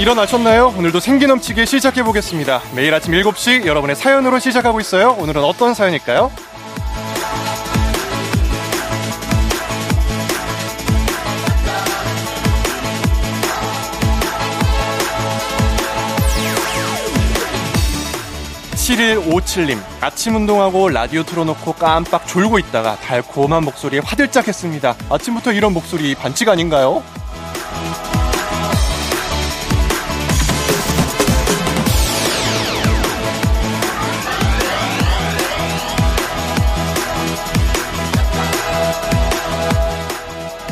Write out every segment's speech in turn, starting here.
일어나셨나요? 오늘도 생기 넘치게 시작해 보겠습니다. 매일 아침 7시 여러분의 사연으로 시작하고 있어요. 오늘은 어떤 사연일까요? 7157님, 아침 운동하고 라디오 틀어놓고 깜빡 졸고 있다가 달콤한 목소리에 화들짝 했습니다. 아침부터 이런 목소리 반칙 아닌가요?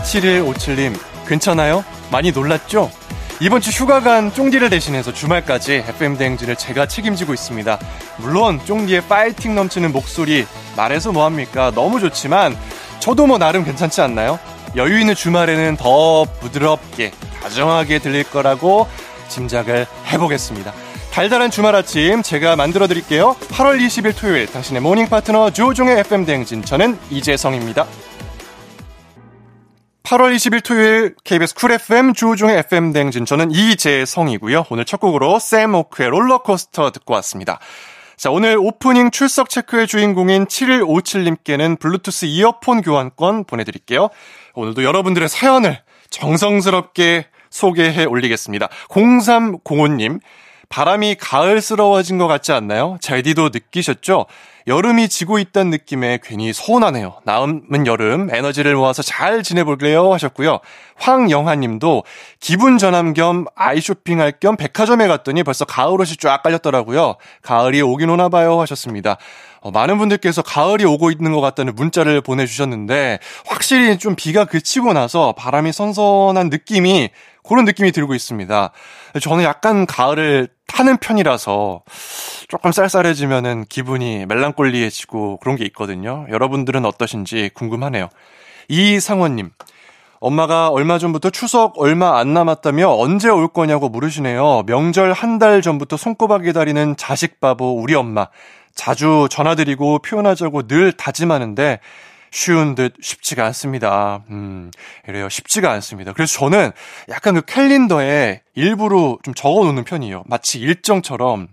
7157님, 괜찮아요? 많이 놀랐죠? 이번 주 휴가 간 쫑디를 대신해서 주말까지 FM대행진을 제가 책임지고 있습니다. 물론 쫑디의 파이팅 넘치는 목소리, 말해서 뭐합니까? 너무 좋지만, 저도 뭐 나름 괜찮지 않나요? 여유 있는 주말에는 더 부드럽게, 다정하게 들릴 거라고 짐작을 해보겠습니다. 달달한 주말 아침 제가 만들어 드릴게요. 8월 20일 토요일 당신의 morning 파트너 조우종의 FM 대행진 저는 이재성입니다. 8월 20일 토요일 KBS 쿨 FM 조우종의 FM 대행진 저는 이재성이고요. 오늘 첫 곡으로 샘 옥의 롤러코스터 듣고 왔습니다. 자, 오늘 오프닝 출석 체크의 주인공인 7157님께는 블루투스 이어폰 교환권 보내드릴게요. 오늘도 여러분들의 사연을 정성스럽게 소개해 올리겠습니다. 0305님, 바람이 가을스러워진 것 같지 않나요? 재디도 느끼셨죠? 여름이 지고 있다는 느낌에 괜히 서운하네요. 남은 여름 에너지를 모아서 잘 지내볼게요 하셨고요. 황영하 님도 기분 전환 겸 아이 쇼핑할 겸 백화점에 갔더니 벌써 가을 옷이 쫙 깔렸더라고요. 가을이 오긴 오나 봐요 하셨습니다. 어, 많은 분들께서 가을이 오고 있는 것 같다는 문자를 보내주셨는데 확실히 좀 비가 그치고 나서 바람이 선선한 느낌이 그런 느낌이 들고 있습니다. 저는 약간 가을을 타는 편이라서 조금 쌀쌀해지면은 기분이 멜랑꼴리해지고 그런 게 있거든요. 여러분들은 어떠신지 궁금하네요. 이상원님. 엄마가 얼마 전부터 추석 얼마 안 남았다며 언제 올 거냐고 물으시네요. 명절 한 달 전부터 손꼽아 기다리는 자식 바보 우리 엄마. 자주 전화드리고 표현하자고 늘 다짐하는데 쉬운 듯 쉽지가 않습니다. 음, 이래요. 쉽지가 않습니다. 그래서 저는 약간 그 캘린더에 일부러 좀 적어 놓는 편이에요. 마치 일정처럼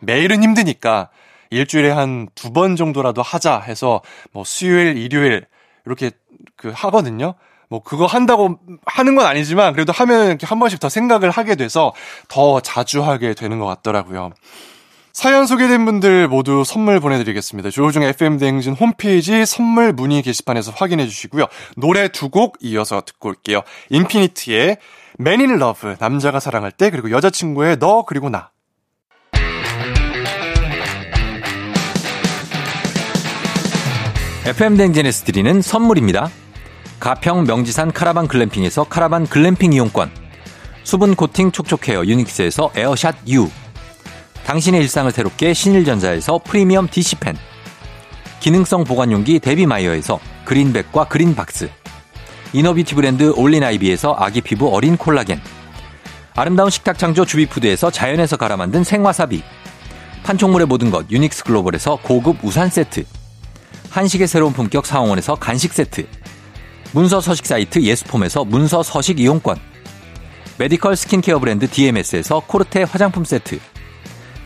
매일은 힘드니까 일주일에 한 두 번 정도라도 하자 해서 뭐 수요일, 일요일 이렇게 그 하거든요. 뭐 그거 한다고 하는 건 아니지만 그래도 하면 이렇게 한 번씩 더 생각을 하게 돼서 더 자주 하게 되는 것 같더라고요. 사연 소개된 분들 모두 선물 보내드리겠습니다. 조우중 FM대행진 홈페이지 선물 문의 게시판에서 확인해 주시고요. 노래 두 곡 이어서 듣고 올게요. 인피니트의 Man in Love, 남자가 사랑할 때, 그리고 여자친구의 너, 그리고 나. FM대행진에서 드리는 선물입니다. 가평 명지산 카라반 글램핑에서 카라반 글램핑 이용권. 수분 코팅 촉촉 헤어 유닉스에서 에어샷 U. 당신의 일상을 새롭게 신일전자에서 프리미엄 DC팬 기능성 보관용기 데비마이어에서 그린백과 그린박스 inner beauty 브랜드 올린아이비에서 아기 피부 어린 콜라겐 아름다운 식탁 창조 주비푸드에서 자연에서 갈아 만든 생와사비 판촉물의 모든 것 유닉스 글로벌에서 고급 우산 세트 한식의 새로운 품격 상황원에서 간식 세트 문서 서식 사이트 예스폼에서 문서 서식 이용권 메디컬 스킨케어 브랜드 DMS에서 코르테 화장품 세트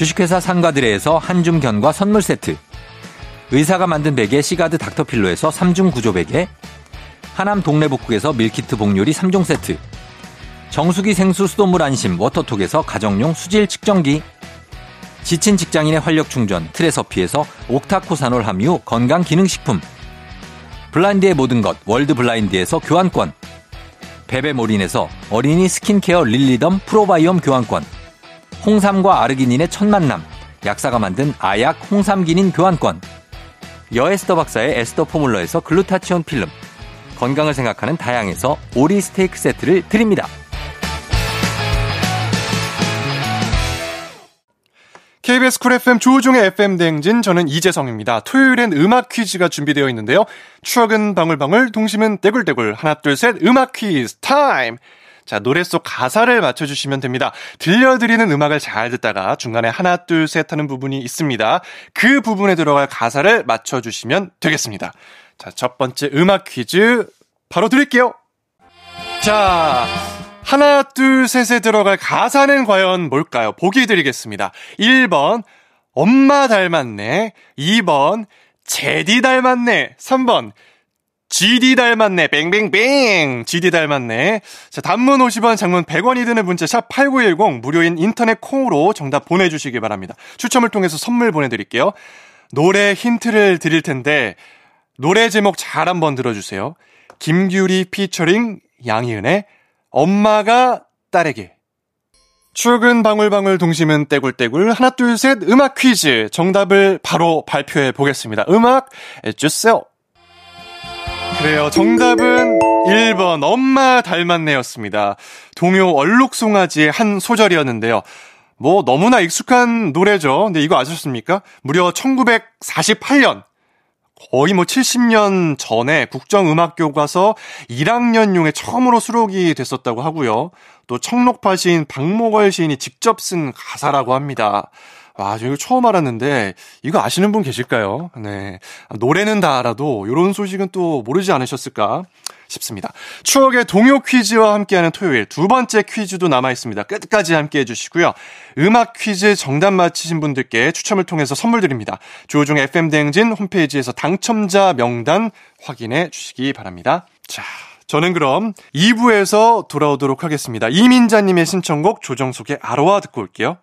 주식회사 산과들에에서 한줌견과 선물 세트. 의사가 만든 베개 시가드 닥터필로에서 3중 구조 베개. 하남 동래복국에서 밀키트 복요리 3종 세트. 정수기 생수 수돗물 안심 워터톡에서 가정용 수질 측정기. 지친 직장인의 활력 충전 트레서피에서 옥타코사놀 함유 건강 기능식품. 블라인드의 모든 것 월드 블라인드에서 교환권. 베베몰인에서 어린이 스킨케어 릴리덤 프로바이옴 교환권. 홍삼과 아르기닌의 첫 만남, 약사가 만든 아약 홍삼기닌 교환권, 여에스더 박사의 에스더 포뮬러에서 글루타치온 필름, 건강을 생각하는 다향에서 오리 스테이크 세트를 드립니다. KBS Cool FM 조우종의 FM 대행진 저는 이재성입니다. 토요일엔 음악 퀴즈가 준비되어 있는데요. 추억은 방울방울, 동심은 떼굴떼굴. 하나 둘 셋 음악 퀴즈 타임. 자, 노래 속 가사를 맞춰주시면 됩니다. 들려드리는 음악을 잘 듣다가 중간에 하나, 둘, 셋 하는 부분이 있습니다. 그 부분에 들어갈 가사를 맞춰주시면 되겠습니다. 자, 첫 번째 음악 퀴즈 바로 드릴게요. 자, 하나, 둘, 셋에 들어갈 가사는 과연 뭘까요? 보기 드리겠습니다. 1번, 엄마 닮았네. 2번, 제디 닮았네. 3번, GD 닮았네. 뱅뱅뱅. GD 닮았네. 자, 단문 50원, 장문 100원이 드는 문자 샵8910 무료인 인터넷 콩으로 정답 보내주시기 바랍니다. 추첨을 통해서 선물 보내드릴게요. 노래 힌트를 드릴 텐데 노래 제목 잘 한번 들어주세요. 김규리 피처링 양희은의 엄마가 딸에게. 출근 방울방울 동심은 떼굴떼굴 하나 둘 셋 음악 퀴즈 정답을 바로 발표해 보겠습니다. 음악 주세요. 그래요. 정답은 1번 엄마 닮았네였습니다. 동요 얼룩송아지의 한 소절이었는데요. 뭐 너무나 익숙한 노래죠. 근데 이거 아셨습니까? 무려 1948년 거의 뭐 70년 전에 국정음악교과서 1학년용에 처음으로 수록이 됐었다고 하고요. 또 청록파 시인 박목월 시인이 직접 쓴 가사라고 합니다. 와, 저 이거 처음 알았는데, 이거 아시는 분 계실까요? 네. 노래는 다 알아도, 이런 소식은 또 모르지 않으셨을까 싶습니다. 추억의 동요 퀴즈와 함께하는 토요일 두 번째 퀴즈도 남아 있습니다. 끝까지 함께 해주시고요. 음악 퀴즈 정답 맞히신 분들께 추첨을 통해서 선물 드립니다. 조종 FM 대행진 홈페이지에서 당첨자 명단 확인해 주시기 바랍니다. 자. 저는 그럼 2부에서 돌아오도록 하겠습니다. 이민자님의 신청곡 조정석의 아로하 듣고 올게요.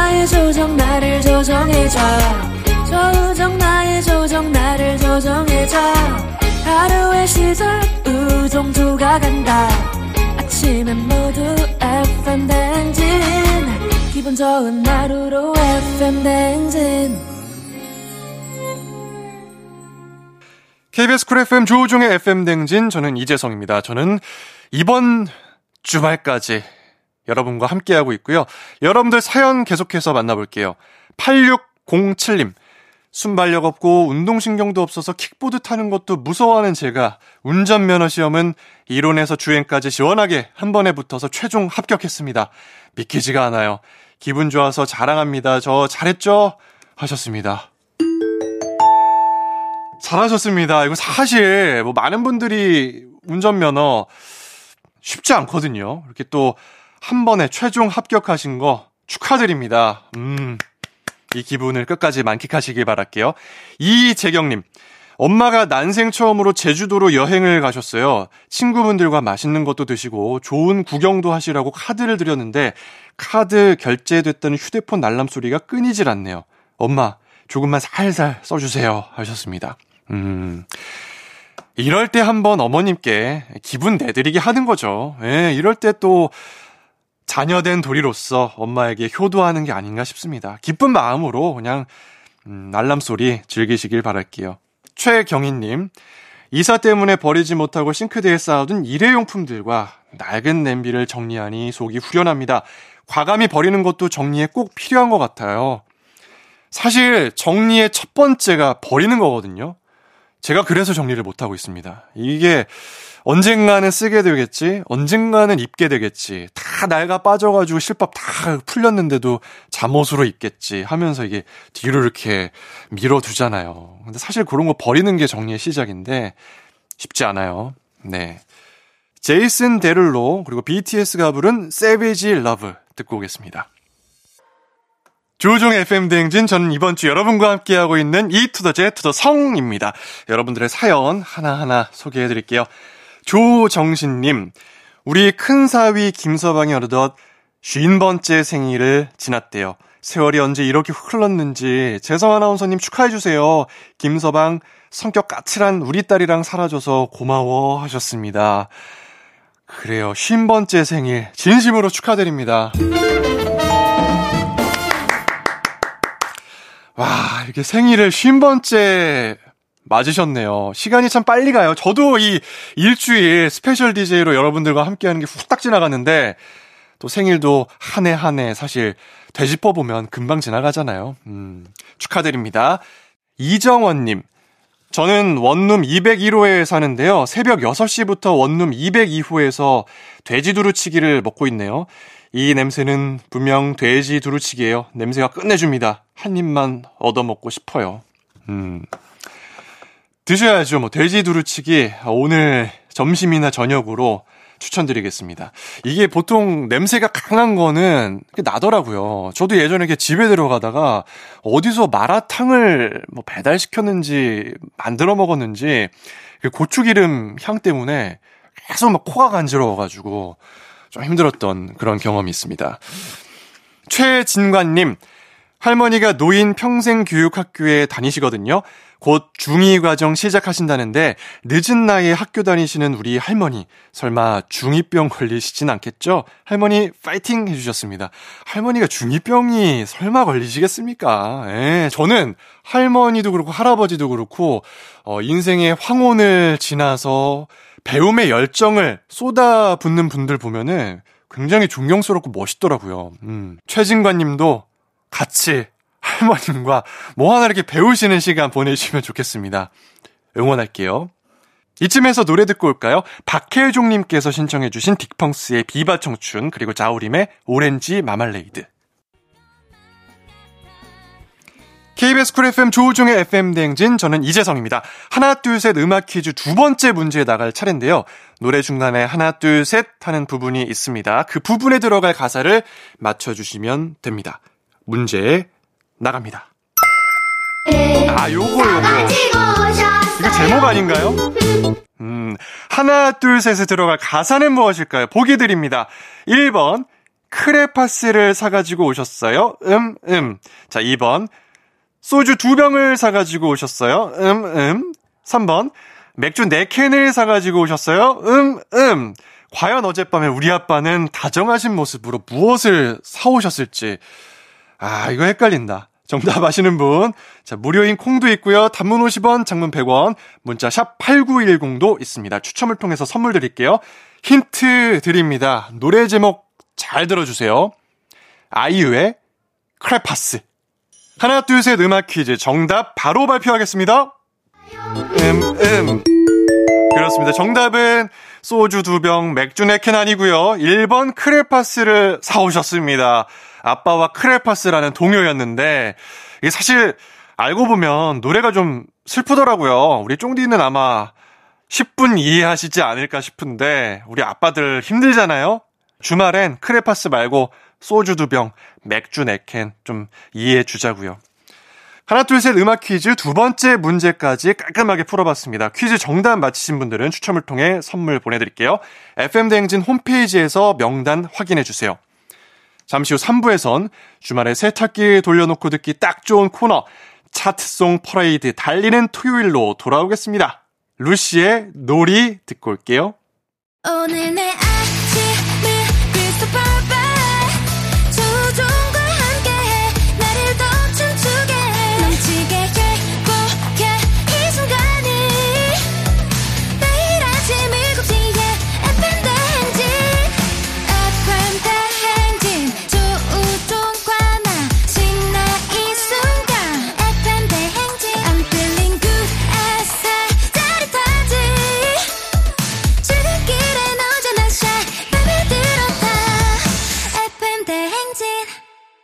나의 조정 나를 조정해줘. 조정 나의 조정 나를 조정해줘. 하루의 시절 우정조가 간다. 아침엔 모두 FM 댕진. 기분 좋은 하루로 FM 댕진. KBS 쿨 FM 조우종의 FM 댕진. 저는 이재성입니다. 저는 이번 주말까지 여러분과 함께하고 있고요. 여러분들 사연 계속해서 만나볼게요. 8607님. 순발력 없고 운동신경도 없어서 킥보드 타는 것도 무서워하는 제가 운전면허 시험은 이론에서 주행까지 시원하게 한 번에 붙어서 최종 합격했습니다. 믿기지가 않아요. 기분 좋아서 자랑합니다. 저 잘했죠? 하셨습니다. 잘하셨습니다. 이거 사실 뭐 많은 분들이 운전면허 쉽지 않거든요. 이렇게 또 한 번에 최종 합격하신 거 축하드립니다. 음. 이 기분을 끝까지 만끽하시길 바랄게요. 이재경님. 엄마가 난생 처음으로 제주도로 여행을 가셨어요. 친구분들과 맛있는 것도 드시고 좋은 구경도 하시라고 카드를 드렸는데 카드 결제됐다는 휴대폰 날람 소리가 끊이질 않네요. 엄마, 조금만 살살 써주세요. 하셨습니다. 음. 이럴 때 한번 어머님께 기분 내드리게 하는 거죠. 예, 이럴 때 또 자녀된 도리로서 엄마에게 효도하는 게 아닌가 싶습니다. 기쁜 마음으로 그냥 음, 알람 소리 즐기시길 바랄게요. 최경희님, 이사 때문에 버리지 못하고 싱크대에 쌓아둔 일회용품들과 낡은 냄비를 정리하니 속이 후련합니다. 과감히 버리는 것도 정리에 꼭 필요한 것 같아요. 사실 정리의 첫 번째가 버리는 거거든요. 제가 그래서 정리를 못하고 있습니다. 이게 언젠가는 쓰게 되겠지, 언젠가는 입게 되겠지, 다 낡아 빠져가지고 실밥 다 풀렸는데도 잠옷으로 입겠지 하면서 이게 뒤로 이렇게 밀어두잖아요. 근데 사실 그런 거 버리는 게 정리의 시작인데 쉽지 않아요. 네. 제이슨 데룰로 그리고 BTS가 부른 Savage Love 듣고 오겠습니다. 조우종의 FM 대행진 저는 이번 주 여러분과 함께하고 있는 이 to the 제 to the 성입니다. 여러분들의 사연 하나하나 소개해 드릴게요. 조정신님, 우리 큰 사위 김서방이 어느덧 50번째 생일을 지났대요. 세월이 언제 이렇게 흘렀는지 재성 아나운서님 축하해 주세요. 김서방 성격 까칠한 우리 딸이랑 살아줘서 고마워 하셨습니다. 그래요. 50번째 생일 진심으로 축하드립니다. 와, 이렇게 생일을 쉰 번째 맞으셨네요. 시간이 참 빨리 가요. 저도 이 일주일 스페셜 DJ로 여러분들과 함께하는 게 후딱 지나갔는데 또 생일도 한 해 한 해 사실 되짚어 보면 금방 지나가잖아요. 음, 축하드립니다. 이정원님. 저는 원룸 201호에 사는데요. 새벽 6시부터 원룸 202호에서 돼지 두루치기를 먹고 있네요. 이 냄새는 분명 돼지 두루치기예요. 냄새가 끝내줍니다. 한 입만 얻어먹고 싶어요. 음. 드셔야죠. 뭐 돼지 두루치기 오늘 점심이나 저녁으로 추천드리겠습니다. 이게 보통 냄새가 강한 거는 나더라고요. 저도 예전에 이렇게 집에 들어가다가 어디서 마라탕을 뭐 배달시켰는지 만들어 먹었는지 그 고추기름 향 때문에 계속 막 코가 간지러워가지고 좀 힘들었던 그런 경험이 있습니다. 최진관님, 할머니가 노인 평생교육학교에 다니시거든요. 곧 중2 과정 시작하신다는데 늦은 나이에 학교 다니시는 우리 할머니 설마 중2병 걸리시진 않겠죠? 할머니 파이팅 해주셨습니다. 할머니가 중2병이 설마 걸리시겠습니까? 예, 저는 할머니도 그렇고 할아버지도 그렇고 어, 인생의 황혼을 지나서 배움의 열정을 쏟아붓는 분들 보면은 굉장히 존경스럽고 멋있더라고요. 음. 최진관 님도 같이 할머님과 뭐 하나 이렇게 배우시는 시간 보내시면 좋겠습니다. 응원할게요. 이쯤에서 노래 듣고 올까요? 박혜종님께서 신청해주신 딕펑스의 비바 청춘, 그리고 자우림의 오렌지 마말레이드. KBS Cool FM 조우종의 FM 대행진 저는 이재성입니다. 하나 둘 셋 음악 퀴즈 두 번째 문제에 나갈 차례인데요. 노래 중간에 하나 둘 셋 하는 부분이 있습니다. 그 부분에 들어갈 가사를 맞춰주시면 됩니다. 문제 나갑니다. 아, 요거, 요거. 이거 제목 아닌가요? 음, 하나, 둘, 셋에 들어갈 가사는 무엇일까요? 보기 드립니다. 1번, 크레파스를 사가지고 오셨어요? 음, 음. 자, 2번, 소주 두 병을 사가지고 오셨어요? 음, 음. 3번, 맥주 4캔을 사가지고 오셨어요? 음, 음. 과연 어젯밤에 우리 아빠는 다정하신 모습으로 무엇을 사오셨을지. 아, 이거 헷갈린다. 정답 아시는 분. 자, 무료인 콩도 있고요. 단문 50원, 장문 100원, 문자 샵 8910도 있습니다. 추첨을 통해서 선물 드릴게요. 힌트 드립니다. 노래 제목 잘 들어주세요. 아이유의 크레파스. 하나, 둘, 셋 음악 퀴즈 정답 바로 발표하겠습니다. 음, 음. 그렇습니다. 정답은 소주 두 병, 맥주 네캔 아니고요. 1번 크레파스를 사오셨습니다. 아빠와 크레파스라는 동요였는데 이게 사실 알고 보면 노래가 좀 슬프더라고요. 우리 쫑디는 아마 10분 이해하시지 않을까 싶은데 우리 아빠들 힘들잖아요. 주말엔 크레파스 말고 소주 두 병, 맥주 네 캔 좀 이해해 주자고요. 하나 둘 셋 음악 퀴즈 두 번째 문제까지 깔끔하게 풀어봤습니다. 퀴즈 정답 맞히신 분들은 추첨을 통해 선물 보내드릴게요. FM 대행진 홈페이지에서 명단 확인해 주세요. 잠시 후 3부에선 주말에 세탁기 돌려놓고 듣기 딱 좋은 코너 차트송 퍼레이드 달리는 토요일로 돌아오겠습니다. 루시의 놀이 듣고 올게요. 오늘 내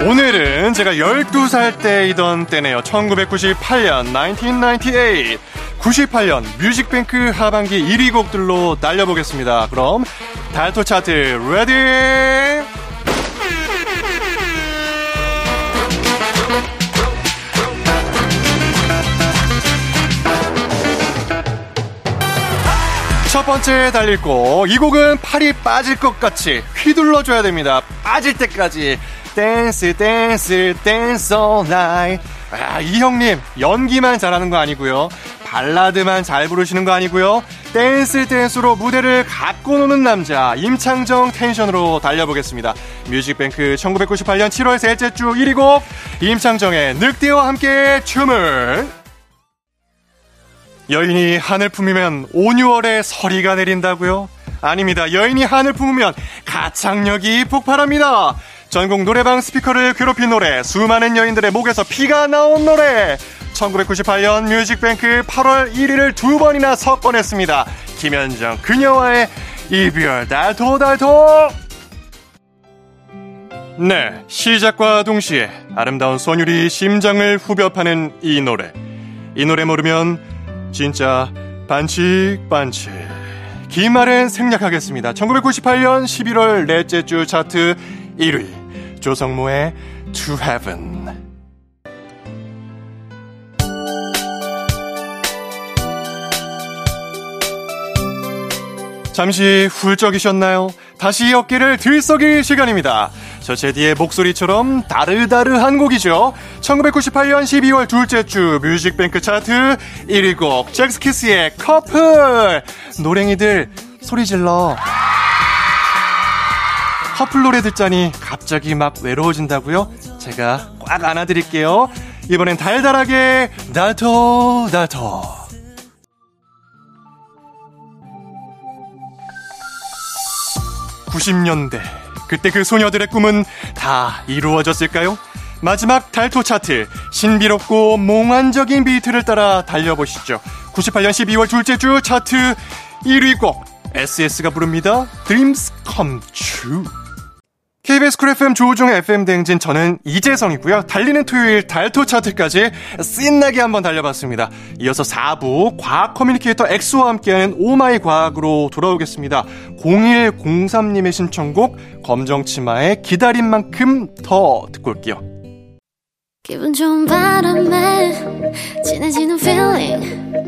오늘은 제가 12살 때이던 때네요. 1998년, 1998. 98년 뮤직뱅크 하반기 1위 곡들로 날려보겠습니다. 그럼 달토 차트 ready! 번째 달릴 곡. 이 곡은 팔이 빠질 것 같이 휘둘러줘야 됩니다. 빠질 때까지. dance, dance, dance all night. 아, 이 형님, 연기만 잘하는 거 아니고요. 발라드만 잘 부르시는 거 아니고요. 댄스 댄스로 무대를 갖고 노는 남자 임창정 텐션으로 달려보겠습니다. 뮤직뱅크 1998년 7월 셋째 주 1위 곡 임창정의 늑대와 함께 춤을 여인이 하늘 품으면 오뉴월에 서리가 내린다고요? 아닙니다. 여인이 하늘 품으면 가창력이 폭발합니다. 전국 노래방 스피커를 괴롭힌 노래, 수많은 여인들의 목에서 피가 나온 노래. 1998년 뮤직뱅크 8월 1위를 두 번이나 석권했습니다. 김현정 그녀와의 이별 달토 달토. 네, 시작과 동시에 아름다운 소율이 심장을 후벼 파는 이 노래. 이 노래 모르면 진짜 반칙 반칙. 기말은 생략하겠습니다. 1998년 11월 넷째 주 차트 1위 조성모의 To Heaven. 잠시 훌쩍이셨나요? 다시 어깨를 들썩일 시간입니다. 저 제디의 목소리처럼 다르다르한 곡이죠. 1998년 12월 둘째 주 뮤직뱅크 차트 1위 곡 잭스키스의 커플. 노랭이들 소리 질러. 커플 노래 듣자니 갑자기 막 외로워진다고요? 제가 꽉 안아드릴게요. 이번엔 달달하게 달토 달토. 90년대. 그때 그 소녀들의 꿈은 다 이루어졌을까요? 마지막 달토 차트, 신비롭고 몽환적인 비트를 따라 달려보시죠. 98년 12월 둘째 주 차트 1위 곡, S.E.S.가 부릅니다. Dreams Come True. KBS Cool FM 조우종의 FM 대행진 저는 이재성이고요. 달리는 토요일 달토 차트까지 신나게 한번 달려봤습니다. 이어서 4부 과학 커뮤니케이터 엑소와 함께하는 oh my 과학으로 돌아오겠습니다. 0103님의 신청곡 검정치마의 기다린 만큼 더 듣고 올게요. 기분 좋은 바람에 진해지는 feeling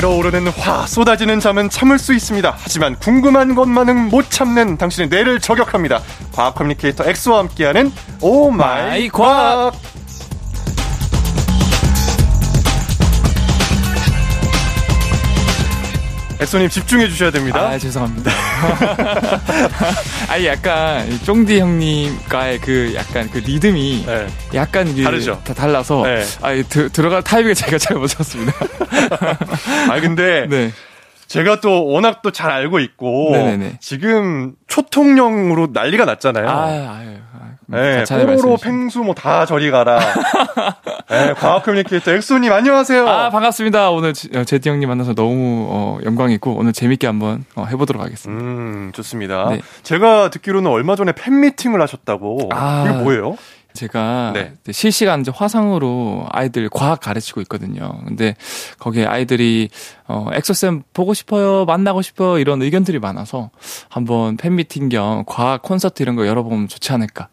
끓어오르는 화, 쏟아지는 잠은 참을 수 있습니다. 하지만 궁금한 것만은 못 참는 당신의 뇌를 저격합니다. 과학 커뮤니케이터 엑소와 함께하는 oh my my 과학. 엑소님 집중해 주셔야 됩니다. 아, 죄송합니다. 아니, 약간, 이 쫑디 형님과의 그 약간 그 리듬이 네. 약간 다르죠? 다 달라서, 네. 아, 들어갈 타이밍을 제가 잘못 찾습니다. 아 근데 네. 제가 또 워낙 또 잘 알고 있고 네네네. 지금 초통령으로 난리가 났잖아요. 아, 아유, 아, 네, 가차를 뽀로로 말씀해 주시면. 펭수 뭐 다 저리 가라. 네, 과학 커뮤니케이터 엑소님 안녕하세요. 아, 반갑습니다. 오늘 지- 어, 재디 형님 만나서 너무 어, 영광이고, 오늘 재밌게 한번 어, 해보도록 하겠습니다. 음, 좋습니다. 네. 제가 듣기로는 얼마 전에 팬 미팅을 하셨다고. 아. 이게 뭐예요? 제가 네. 실시간 이제 화상으로 아이들 과학 가르치고 있거든요. 근데 거기에 아이들이 어 엑소쌤 보고 싶어요, 만나고 싶어요 이런 의견들이 많아서 한번 팬미팅 겸 과학 콘서트 이런 거 열어보면 좋지 않을까.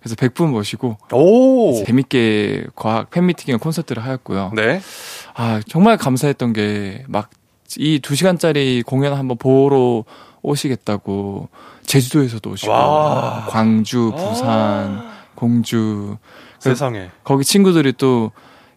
그래서 100분 모시고 오. 재밌게 과학 팬미팅 겸 콘서트를 하였고요. 네. 아 정말 감사했던 게 막 이 두 시간짜리 공연 한번 보러 오시겠다고 제주도에서도 오시고 와. 광주, 부산, 아. 공주 세상에. 거기 친구들이 또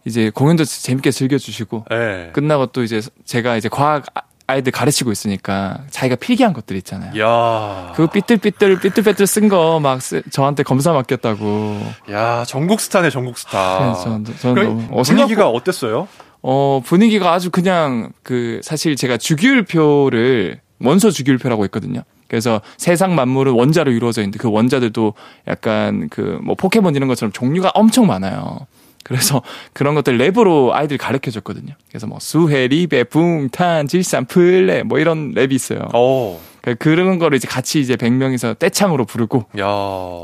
이제 공연도 재밌게 즐겨주시고 네. 끝나고 또 이제 제가 이제 과학 아- 아이들 가르치고 있으니까 자기가 필기한 것들 있잖아요. 야. 그거 삐뚤삐뚤 삐뚤빼뚤 쓴 거 막 저한테 검사 맡겼다고. 야, 전국 스타네, 전국 스타. 그래서 저는, 저는 그럼 너무 분위기가 어땠어요? 어 분위기가 아주 그냥 그 사실 제가 주기율표를 원소 주기율표라고 있거든요. 그래서 세상 만물은 원자로 이루어져 있는데 그 원자들도 약간 그 뭐 포켓몬 이런 것처럼 종류가 엄청 많아요. 그래서 그런 것들 랩으로 아이들 가르쳐 줬거든요. 그래서 뭐 수헬, 리베, 붕탄, 질산, 플네 뭐 이런 랩이 있어요. 오. 그- 그런 거를 이제 같이 이제 100명이서 떼창으로 부르고 야.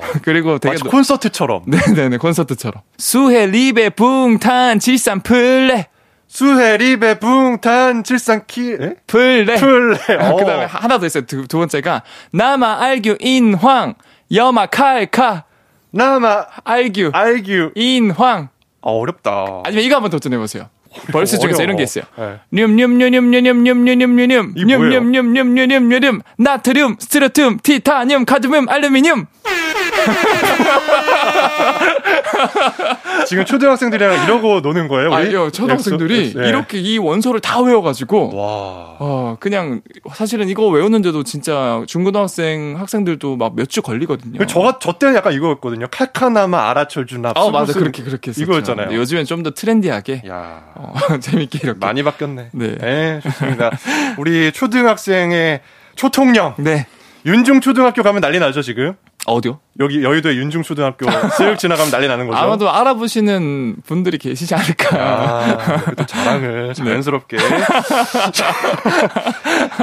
그리고 되게 마치 콘서트처럼. 네네네 콘서트처럼 수해, 리베, 붕탄, 질산, 플레 수해, 리베, 붕탄, 칠산키, 에? 플레 플레. 어. 그 다음에 하나 더 있어요. 두, 두 번째가 남아 알규 인황 여마 칼카 남아, 알규 알규. 인황 아, 어렵다. 아니면 이거 한번 도전해 보세요. 벌스 중에서. 이런 게 있어요. 네. 나트륨, 스트론튬, 티타늄, 카드뮴, 알루미늄. 지금 초등학생들이랑 이러고 노는 거예요? 우리? 아요 초등학생들이 엑소? 네. 이렇게 이 원소를 다 외워가지고 와. 어 그냥 사실은 이거 외우는데도 진짜 중고등학생 학생들도 막 몇 주 걸리거든요. 그 저가 저 때는 약간 이거였거든요. 칼카나마 아라철주나. 어 맞아 그렇게 그렇게 했었죠. 이거였잖아요. 요즘엔 좀 더 트렌디하게 야. 어, 재밌게 이렇게 많이 바뀌었네. 네. 좋습니다. 우리 초등학생의 초통령 네 윤중 초등학교 가면 난리 나죠 지금. 어디요? 여기 여의도의 윤중 초등학교 쓱 지나가면 난리 나는 거죠. 아마도 알아보시는 분들이 계시지 않을까. 아, 또 자랑을 자연스럽게.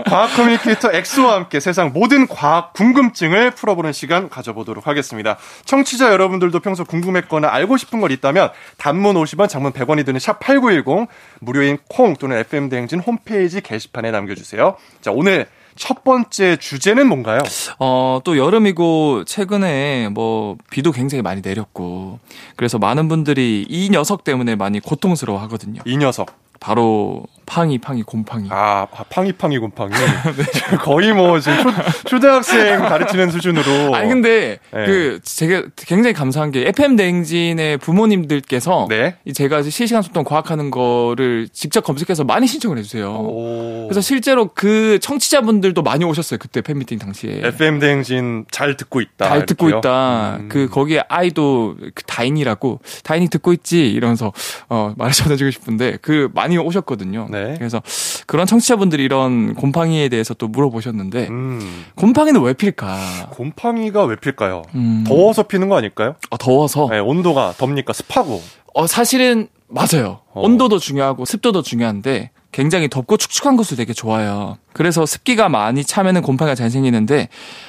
과학 커뮤니케이터 엑소와 함께 세상 모든 과학 궁금증을 풀어보는 시간 가져보도록 하겠습니다. 청취자 여러분들도 평소 궁금했거나 알고 싶은 걸 있다면 단문 50원, 장문 100원이 드는 샵 8910 무료인 콩 또는 FM 대행진 홈페이지 게시판에 남겨주세요. 자, 오늘 첫 번째 주제는 뭔가요? 어, 또 여름이고 최근에 뭐 비도 굉장히 많이 내렸고 그래서 많은 분들이 이 녀석 때문에 많이 고통스러워 하거든요. 이 녀석. 바로 팡이 팡이 곰팡이. 아, 아, 팡이 팡이 곰팡이. 네. 거의 뭐 지금 초, 초등학생 가르치는 수준으로. 아니 근데 네. 그 제가 굉장히 감사한 게 FM 대행진의 부모님들께서 네. 이 제가 실시간 소통 과학하는 거를 직접 검색해서 많이 신청을 해주세요. 오. 그래서 실제로 그 청취자분들도 많이 오셨어요 그때 팬미팅 당시에. FM 대행진 잘 듣고 있다. 잘 듣고 이렇게요? 있다. 음. 그 거기에 아이도 그 다인이라고 다인이 듣고 있지 이러면서 어 말을 전해주고 싶은데 그 많이 오셨거든요. 네. 그래서 그런 청취자분들이 이런 곰팡이에 대해서 또 물어보셨는데 음. 곰팡이는 왜 필까? 곰팡이가 왜 필까요? 음, 더워서 피는 거 아닐까요? 아, 더워서 네, 온도가 덥니까 습하고. 어 사실은 맞아요. 어. 온도도 중요하고 습도도 중요한데 굉장히 덥고 축축한 곳을 되게 좋아해요. 그래서 습기가 많이 차면은 곰팡이가 잘 생기는데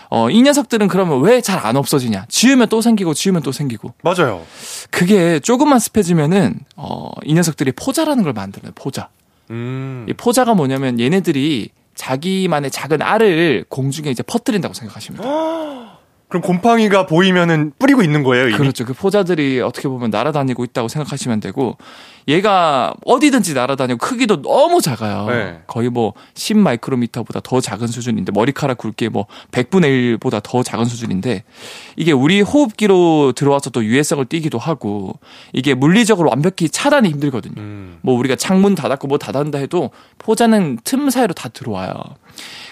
어 이 녀석들은 그러면 왜 잘 안 없어지냐? 지우면 또 생기고 지우면 또 생기고. 맞아요. 그게 조금만 습해지면은 어 이 녀석들이 포자라는 걸 만들어요. 포자. 음. 이 포자가 뭐냐면 얘네들이 자기만의 작은 알을 공중에 이제 퍼뜨린다고 생각하시면 돼요. 그럼 곰팡이가 보이면은 뿌리고 있는 거예요, 이미? 그렇죠. 그 포자들이 어떻게 보면 날아다니고 있다고 생각하시면 되고 얘가 어디든지 날아다니고 크기도 너무 작아요. 네. 거의 뭐 10마이크로미터보다 더 작은 수준인데 머리카락 굵기에 뭐 100분의 1보다 더 작은 수준인데 이게 우리 호흡기로 들어와서 또 유해성을 띠기도 하고 이게 물리적으로 완벽히 차단이 힘들거든요. 음. 뭐 우리가 창문 닫았고 뭐 닫았다 해도 포자는 틈 사이로 다 들어와요.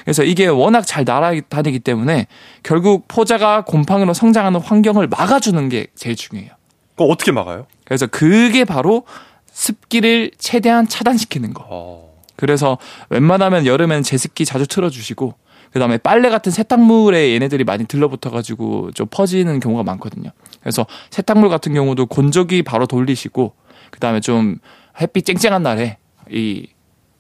그래서 이게 워낙 잘 날아다니기 때문에 결국 포자가 곰팡이로 성장하는 환경을 막아주는 게 제일 중요해요. 그거 어떻게 막아요? 그래서 그게 바로 습기를 최대한 차단시키는 거. 어. 그래서 웬만하면 여름엔 제습기 자주 틀어주시고 그다음에 빨래 같은 세탁물에 얘네들이 많이 들러붙어가지고 좀 퍼지는 경우가 많거든요. 그래서 세탁물 같은 경우도 건조기 바로 돌리시고 그다음에 좀 햇빛 쨍쨍한 날에 이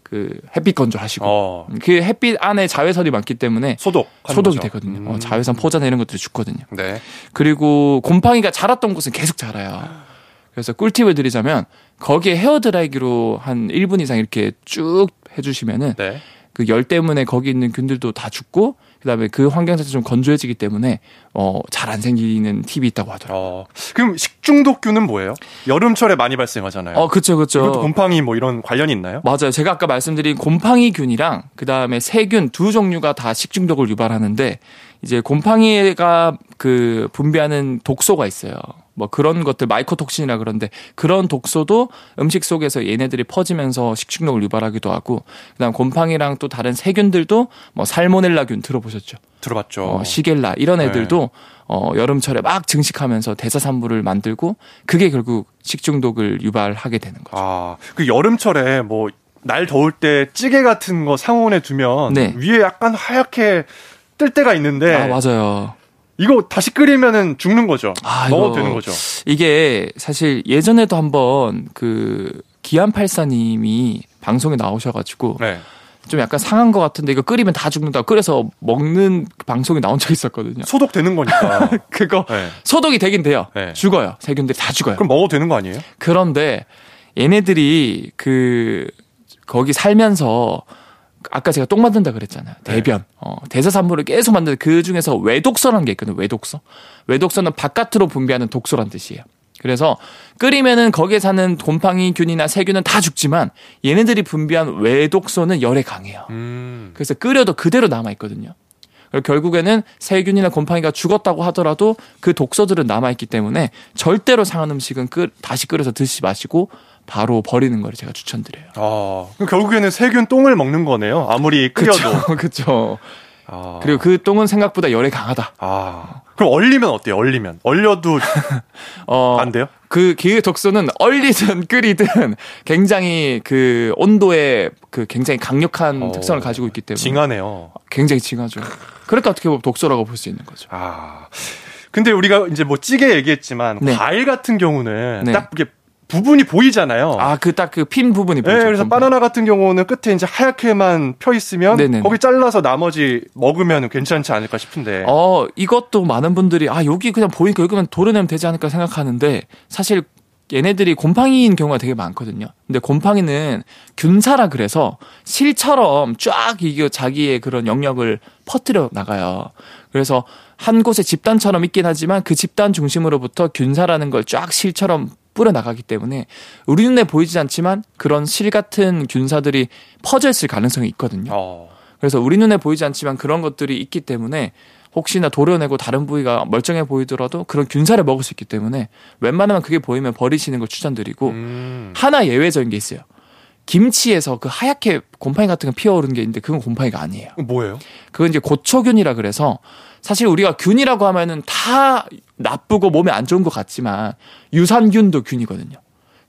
그 햇빛 건조하시고 어. 그 햇빛 안에 자외선이 많기 때문에 소독. 소독이 되거든요. 음. 어, 자외선 포자나 이런 것들이 죽거든요. 네. 그리고 곰팡이가 자랐던 곳은 계속 자라요. 그래서 꿀팁을 드리자면 거기에 헤어드라이기로 한 1분 이상 이렇게 쭉 해주시면은 네. 그열 때문에 거기 있는 균들도 다 죽고 그다음에 그 환경 자체 좀 건조해지기 때문에 어 잘 안 생기는 팁이 있다고 하더라고요. 어. 그럼 식중독균은 뭐예요? 여름철에 많이 발생하잖아요. 어, 그쵸, 그쵸. 이것도 곰팡이 뭐 이런 관련이 있나요? 맞아요. 제가 아까 말씀드린 곰팡이균이랑 그다음에 세균 두 종류가 다 식중독을 유발하는데 이제 곰팡이가 그 분비하는 독소가 있어요. 뭐 그런 것들 마이코톡신이라 그러는데 그런 독소도 음식 속에서 얘네들이 퍼지면서 식중독을 유발하기도 하고 그다음 곰팡이랑 또 다른 세균들도 뭐 살모넬라균 들어보셨죠? 들어봤죠. 어, 시겔라 이런 애들도 어, 여름철에 막 증식하면서 대사산물을 만들고 그게 결국 식중독을 유발하게 되는 거죠. 아, 그 여름철에 뭐 날 더울 때 찌개 같은 거 상온에 두면 네. 위에 약간 하얗게 뜰 때가 있는데 아 맞아요. 이거 다시 끓이면은 죽는 거죠. 아, 먹어도 이거- 되는 거죠. 이게 사실 예전에도 한번 그 기안팔사님이 방송에 나오셔가지고 네. 좀 약간 상한 것 같은데 이거 끓이면 다 죽는다. 끓여서 먹는 그 방송이 나온 적이 있었거든요. 소독되는 거니까. 그거 네. 소독이 되긴 돼요. 네. 죽어요. 세균들이 다 죽어요. 그럼 먹어도 되는 거 아니에요? 그런데 얘네들이 그 거기 살면서 아까 제가 똥 만든다 그랬잖아요. 네. 대변. 어, 대사산물을 계속 만드는 그 중에서 외독소라는 게 있거든요. 외독소. 외독소는 바깥으로 분비하는 독소란 뜻이에요. 그래서 끓이면은 거기에 사는 곰팡이 균이나 세균은 다 죽지만 얘네들이 분비한 외독소는 열에 강해요. 음. 그래서 끓여도 그대로 남아 있거든요. 결국에는 세균이나 곰팡이가 죽었다고 하더라도 그 독소들은 남아 있기 때문에 절대로 상한 음식은 끓, 다시 끓여서 드시지 마시고 바로 버리는 걸 제가 추천드려요. 아, 결국에는 세균 똥을 먹는 거네요. 아무리 끓여도. 그렇죠. 아. 그리고 그 똥은 생각보다 열에 강하다. 아. 그럼 얼리면 어때요? 얼리면. 얼려도 어, 안 돼요? 그 기의 독소는 얼리든 끓이든 굉장히 그 온도에 그 굉장히 강력한 어, 특성을 가지고 있기 때문에 징하네요. 굉장히 징하죠. 그러니까 어떻게 보면 독소라고 볼 수 있는 거죠. 아. 근데 우리가 이제 뭐 찌개 얘기했지만 네. 과일 같은 경우는 네. 딱 이게 부분이 보이잖아요. 아, 그 딱 그 핀 부분이 네, 보이죠. 그래서 곰팡이. 바나나 같은 경우는 끝에 이제 하얗게만 펴 있으면 네네네. 거기 잘라서 나머지 먹으면 괜찮지 않을까 싶은데. 어, 이것도 많은 분들이 아, 여기 그냥 보이니까 여기만 도려내면 되지 않을까 생각하는데 사실 얘네들이 곰팡이인 경우가 되게 많거든요. 근데 곰팡이는 균사라 그래서 실처럼 쫙 이게 자기의 그런 영역을 퍼뜨려 나가요. 그래서 한 곳에 집단처럼 있긴 하지만 그 집단 중심으로부터 균사라는 걸 쫙 실처럼 뿌려 나가기 때문에 우리 눈에 보이지 않지만 그런 실 같은 균사들이 퍼져 있을 가능성이 있거든요. 어. 그래서 우리 눈에 보이지 않지만 그런 것들이 있기 때문에 혹시나 도려내고 다른 부위가 멀쩡해 보이더라도 그런 균사를 먹을 수 있기 때문에 웬만하면 그게 보이면 버리시는 걸 추천드리고 음. 하나 예외적인 게 있어요. 김치에서 그 하얗게 곰팡이 같은 거 피어오르는 게 있는데 그건 곰팡이가 아니에요. 뭐예요? 그건 이제 고초균이라 그래서 사실 우리가 균이라고 하면은 다 나쁘고 몸에 안 좋은 것 같지만 유산균도 균이거든요.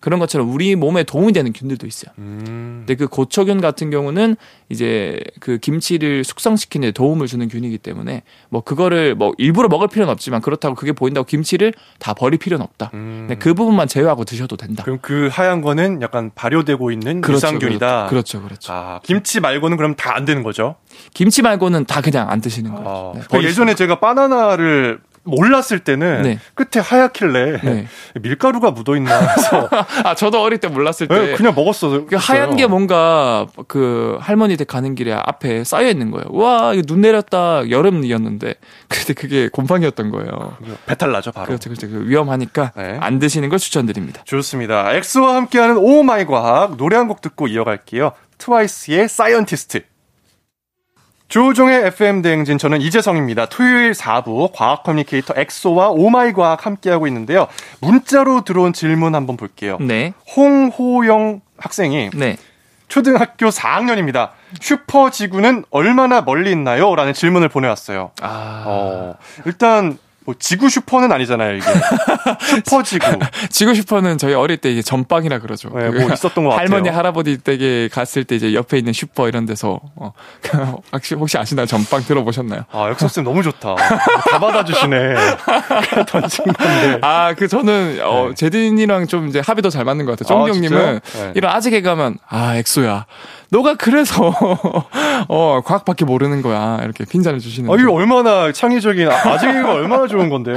그런 것처럼 우리 몸에 도움이 되는 균들도 있어요. 음. 근데 그 고초균 같은 경우는 이제 그 김치를 숙성시키는 데 도움을 주는 균이기 때문에 뭐 그거를 뭐 일부러 먹을 필요는 없지만 그렇다고 그게 보인다고 김치를 다 버릴 필요는 없다. 음. 근데 그 부분만 제외하고 드셔도 된다. 그럼 그 하얀 거는 약간 발효되고 있는 유산균이다. 그렇죠, 그렇죠. 아, 김치 말고는 그럼 다 안 되는 거죠? 김치 말고는 다 그냥 안 드시는 거예요. 아, 네, 그 버리시는 예전에 제가 바나나를 몰랐을 때는 네. 끝에 하얗길래 네. 밀가루가 묻어 있나 해서 아, 저도 어릴 때 몰랐을 때. 네, 그냥 먹었어요. 그 하얀 게 뭔가 그 할머니 댁 가는 길에 앞에 쌓여 있는 거예요. 와, 이거 눈 내렸다. 여름이었는데. 근데 그게 곰팡이였던 거예요. 배탈 나죠, 바로. 그렇죠, 그렇죠. 그 위험하니까 네. 안 드시는 걸 추천드립니다. 좋습니다. 엑소와 함께하는 오 마이 과학 노래 한 곡 듣고 이어갈게요. 트와이스의 사이언티스트. 조우종의 FM 대행진 저는 이재성입니다. 토요일 4부 과학 커뮤니케이터 엑소와 오마이 과학 함께하고 있는데요. 문자로 들어온 질문 한번 볼게요. 네, 홍호영 학생이 네. 초등학교 4학년입니다. 슈퍼 지구는 얼마나 멀리 있나요? 라는 질문을 보내왔어요. 아, 어, 일단 뭐 지구 슈퍼는 아니잖아요, 이게. 슈퍼 지구. 지구 슈퍼는 저희 어릴 때 이제 점빵이라 그러죠. 네, 그뭐 있었던 것 같아요. 할머니 할아버지 댁에 갔을 때 이제 옆에 있는 슈퍼 이런 데서 어, 혹시 혹시 아시나요? 점빵 들어보셨나요? 아, 엑소쌤 너무 좋다. 다 받아주시네. 던진 건데. 아, 그 저는 어 네. 제디님이랑 좀 이제 합이 더잘 맞는 것 같아요. 아, 진짜요? 형님은 네. 이런 아재개그하면 아 엑소야, 너가 그래서 어 과학밖에 모르는 거야 이렇게 핀잔을 주시는. 아, 이거 얼마나 창의적인, 아, 이거 얼마나 좋은 건데요.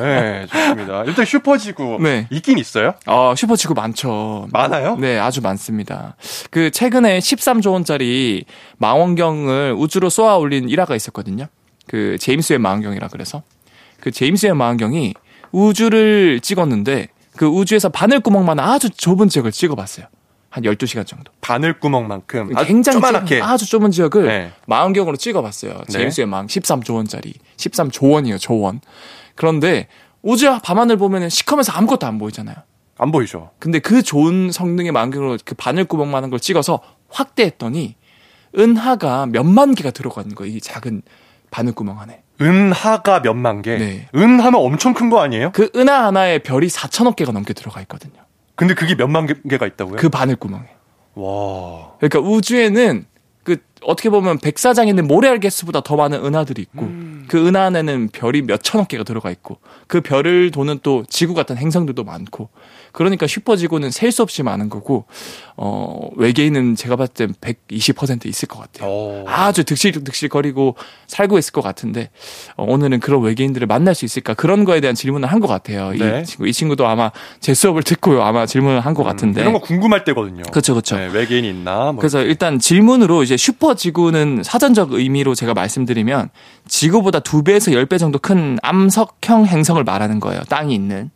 네, 좋습니다. 일단 슈퍼 지구. 네. 있긴 있어요? 어 슈퍼 지구 많죠. 많아요? 네, 아주 많습니다. 그 최근에 13조 원짜리 망원경을 우주로 쏘아 올린 일화가 있었거든요. 그 제임스 웹 망원경이라 그래서 그 제임스 웹 망원경이 우주를 찍었는데 그 우주에서 바늘 구멍만 아주 좁은 지역을 찍어봤어요. 한 12시간 정도. 바늘구멍만큼. 아주 굉장히. 좁은, 아주 좁은 지역을 네. 망원경으로 찍어봤어요. 제임스 웹망 13조 원짜리 13조 원이에요. 조 원. 그런데 우주 밤하늘 보면은 시커메서 아무것도 안 보이잖아요. 안 보이죠? 근데 그 좋은 성능의 망원경으로 그 바늘구멍만한 걸 찍어서 확대했더니 은하가 몇만 개가 들어가 있는 거예요. 이 작은 바늘구멍 안에. 은하가 몇만 개. 네. 은하면 엄청 큰 거 아니에요? 그 은하 하나에 별이 4천억 개가 넘게 들어가 있거든요. 근데 그게 몇만 개- 개가 있다고요? 그 바늘구멍에. 와. 그러니까 우주에는 그 어떻게 보면 백사장에 있는 모래알 개수보다 더 많은 은하들이 있고 그 그 은하 안에는 별이 몇 천억 개가 들어가 있고 그 별을 도는 또 지구 같은 행성들도 많고 그러니까 슈퍼지구는 셀 수 없이 많은 거고 어 외계인은 제가 봤을 땐 120% 있을 것 같아요. 오. 아주 득실득실거리고 살고 있을 것 같은데 어, 오늘은 그런 외계인들을 만날 수 있을까 그런 거에 대한 질문을 한 것 같아요. 네. 이 친구 이 친구도 아마 제 수업을 듣고요 아마 질문을 한 것 같은데 음, 이런 거 궁금할 때거든요. 그렇죠 그렇죠. 네, 외계인이 있나? 뭐. 그래서 일단 질문으로 이제 슈퍼 지구는 사전적 의미로 제가 말씀드리면 지구보다 두 배에서 열 배 정도 큰 암석형 행성을 말하는 거예요. 땅이 있는.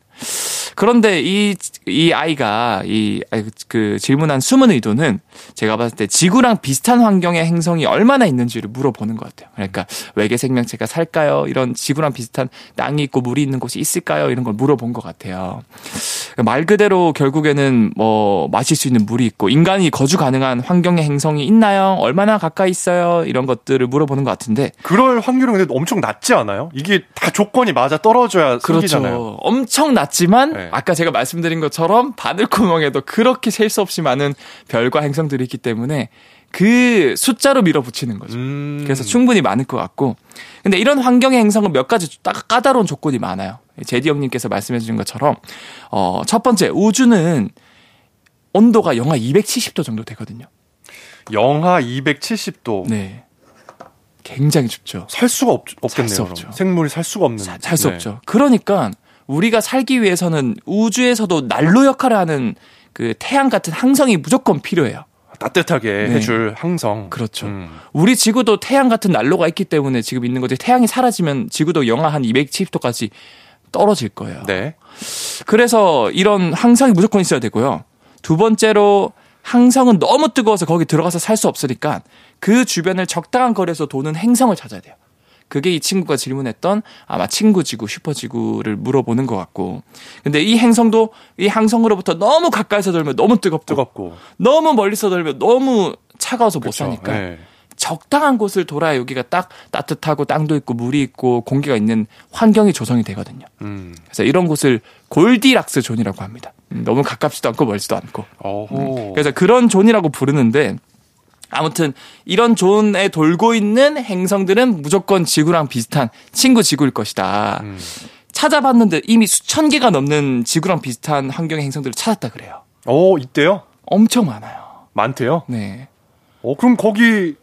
그런데 이, 이 아이가, 이, 그 질문한 숨은 의도는 제가 봤을 때 지구랑 비슷한 환경의 행성이 얼마나 있는지를 물어보는 것 같아요. 그러니까 외계 생명체가 살까요? 이런 지구랑 비슷한 땅이 있고 물이 있는 곳이 있을까요? 이런 걸 물어본 것 같아요. 말 그대로 결국에는 뭐 마실 수 있는 물이 있고 인간이 거주 가능한 환경의 행성이 있나요? 얼마나 가까이 있어요? 이런 것들을 물어보는 것 같은데 그럴 확률은 근데 엄청 낮지 않아요? 이게 다 조건이 맞아 떨어져야 생기잖아요. 그렇죠. 엄청 낮지만 네. 아까 제가 말씀드린 것처럼 바늘구멍에도 그렇게 셀 수 없이 많은 별과 행성들이 있기 때문에 그 숫자로 밀어붙이는 거죠. 음. 그래서 충분히 많을 것 같고. 근데 이런 환경의 행성은 몇 가지 딱 까다로운 조건이 많아요. 제디 형님께서 말씀해 주신 것처럼, 어, 첫 번째, 우주는 온도가 영하 270도 정도 되거든요. 영하 270도. 네. 굉장히 춥죠. 살 수가 없, 없겠네요. 수 그럼. 없죠. 생물이 살 수가 없는. 살수 네. 없죠. 그러니까 우리가 살기 위해서는 우주에서도 난로 역할을 하는 그 태양 같은 항성이 무조건 필요해요. 따뜻하게 네. 해줄 항성. 그렇죠. 음. 우리 지구도 태양 같은 난로가 있기 때문에 지금 있는 거지. 태양이 사라지면 지구도 영하 한 270도까지 떨어질 거예요. 네. 그래서 이런 항성이 무조건 있어야 되고요. 두 번째로 항성은 너무 뜨거워서 거기 들어가서 살 수 없으니까 그 주변을 적당한 거리에서 도는 행성을 찾아야 돼요. 그게 이 친구가 질문했던 아마 친구 지구, 슈퍼 지구를 물어보는 것 같고. 근데 이 행성도 이 항성으로부터 너무 가까이서 돌면 너무 뜨겁고, 뜨겁고. 너무 멀리서 돌면 너무 차가워서 못 그쵸. 사니까 네. 적당한 곳을 돌아야 여기가 딱 따뜻하고 땅도 있고 물이 있고 공기가 있는 환경이 조성이 되거든요. 음. 그래서 이런 곳을 골디락스 존이라고 합니다. 음, 너무 가깝지도 않고 멀지도 않고. 어호. 그래서 그런 존이라고 부르는데 아무튼 이런 존에 돌고 있는 행성들은 무조건 지구랑 비슷한 친구 지구일 것이다. 음. 찾아봤는데 이미 수천 개가 넘는 지구랑 비슷한 환경의 행성들을 찾았다 그래요. 어, 있대요? 엄청 많아요. 많대요? 네. 어, 그럼 거기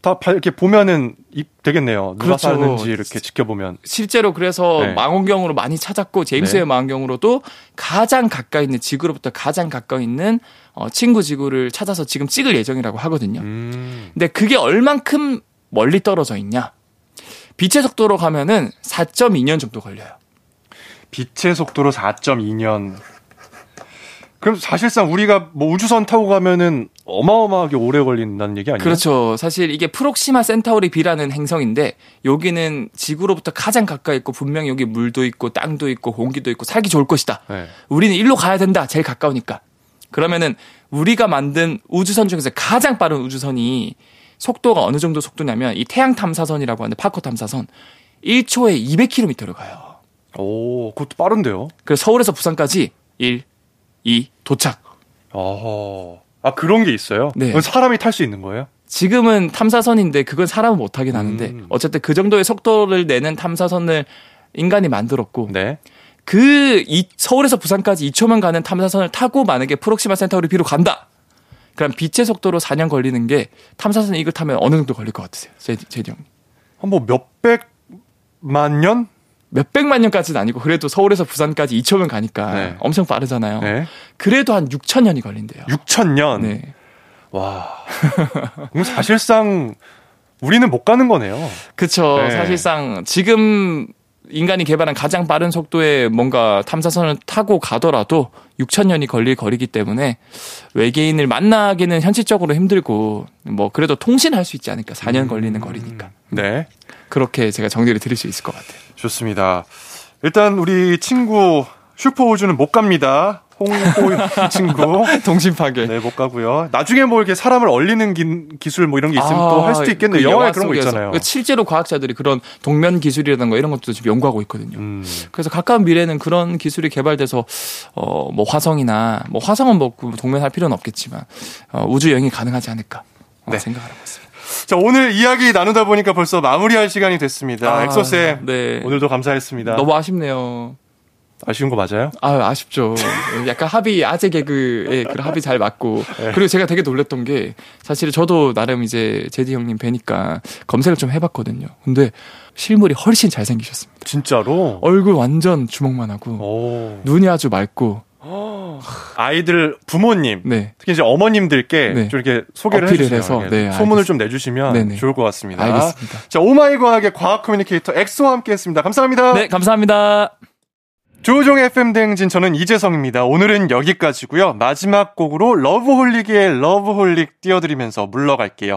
다 바- 이렇게 보면은 이- 되겠네요. 누가 그렇죠. 사는지 이렇게 지켜보면. 실제로 그래서 네. 망원경으로 많이 찾았고 제임스 네. 웹 망원경으로도 가장 가까이 있는 지구로부터 가장 가까이 있는 어, 친구 지구를 찾아서 지금 찍을 예정이라고 하거든요. 음. 근데 그게 얼만큼 멀리 떨어져 있냐? 빛의 속도로 가면은 4.2년 정도 걸려요. 빛의 속도로 4.2년. 그럼 사실상 우리가 뭐 우주선 타고 가면은 어마어마하게 오래 걸린다는 얘기 아니에요? 그렇죠. 사실 이게 프록시마 센타우리 B라는 행성인데 여기는 지구로부터 가장 가까이 있고 분명히 여기 물도 있고 땅도 있고 공기도 있고 살기 좋을 것이다. 네. 우리는 일로 가야 된다. 제일 가까우니까. 그러면은 우리가 만든 우주선 중에서 가장 빠른 우주선이 속도가 어느 정도 속도냐면 이 태양 탐사선이라고 하는데 파커 탐사선 1초에 200km를 가요. 오, 그것도 빠른데요? 그래서 서울에서 부산까지 1, 2 도착. 어허. 아, 그런 게 있어요? 네. 그건 사람이 탈 수 있는 거예요? 지금은 탐사선인데 그건 사람은 못 하긴 하는데 음. 어쨌든 그 정도의 속도를 내는 탐사선을 인간이 만들었고 네. 그 이, 서울에서 부산까지 2초만 가는 탐사선을 타고 만약에 프록시마 센타우리 B로 간다. 그럼 빛의 속도로 4년 걸리는 게 탐사선 이걸 타면 어느 정도 걸릴 것 같으세요? 제, 제디 형. 한뭐 몇백만 년? 몇백만 년까지는 아니고 그래도 서울에서 부산까지 2초면 가니까 네. 엄청 빠르잖아요. 네. 그래도 한 6천 년이 걸린대요. 6천 년? 네. 와. 그럼 사실상 우리는 못 가는 거네요. 그쵸. 네. 사실상 지금 인간이 개발한 가장 빠른 속도의 뭔가 탐사선을 타고 가더라도 6천 년이 걸릴 거리기 때문에 외계인을 만나기는 현실적으로 힘들고 뭐 그래도 통신할 수 있지 않을까. 4년 걸리는 거리니까. 네. 그렇게 제가 정리를 드릴 수 있을 것 같아요. 좋습니다. 일단 우리 친구 슈퍼 우주는 못 갑니다. 홍호 친구. 동심 파괴. 네, 못 가고요. 나중에 뭐 이렇게 사람을 얼리는 기, 술뭐 이런 게 있으면 또할 수도 있겠네요. 그 영화에 영화 그런 거. 있잖아요. 그 실제로 과학자들이 그런 동면 기술이라든가 이런 것도 지금 연구하고 있거든요. 음. 그래서 가까운 미래는 그런 기술이 개발돼서 어 뭐 화성이나 뭐 화성은 뭐 동면할 필요는 없겠지만 어, 우주 여행이 가능하지 않을까 어, 네. 생각을 하고 있습니다. 자, 오늘 이야기 나누다 보니까 벌써 마무리할 시간이 됐습니다. 아, 엑소쌤. 네. 오늘도 감사했습니다. 너무 아쉽네요. 아쉬운 거 맞아요? 아, 아쉽죠. 약간 합이 아재 개그에 그런 합이 잘 맞고 네. 그리고 제가 되게 놀랬던 게 사실 저도 나름 이제 제디 형님 뵈니까 검색을 좀 해봤거든요. 근데 실물이 훨씬 잘 생기셨습니다. 진짜로? 얼굴 완전 주먹만 하고 오. 눈이 아주 맑고 아이들 부모님 네 특히 이제 어머님들께 네. 좀 이렇게 소개를 해주세요. 해서, 네, 소문을. 좀 내주시면 네네. 좋을 것 같습니다. 알겠습니다. 자, 오마이 과학의 과학 커뮤니케이터 엑소와 함께했습니다. 감사합니다. 네 감사합니다. 조우종의 FM 대행진 저는 이재성입니다. 오늘은 여기까지고요. 마지막 곡으로 러브홀릭의 러브홀릭 띄워드리면서 물러갈게요.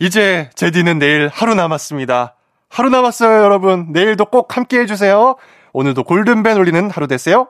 이제 제디는 내일 하루 남았습니다. 하루 남았어요, 여러분. 내일도 꼭 함께 해주세요. 오늘도 골든벨 울리는 하루 되세요.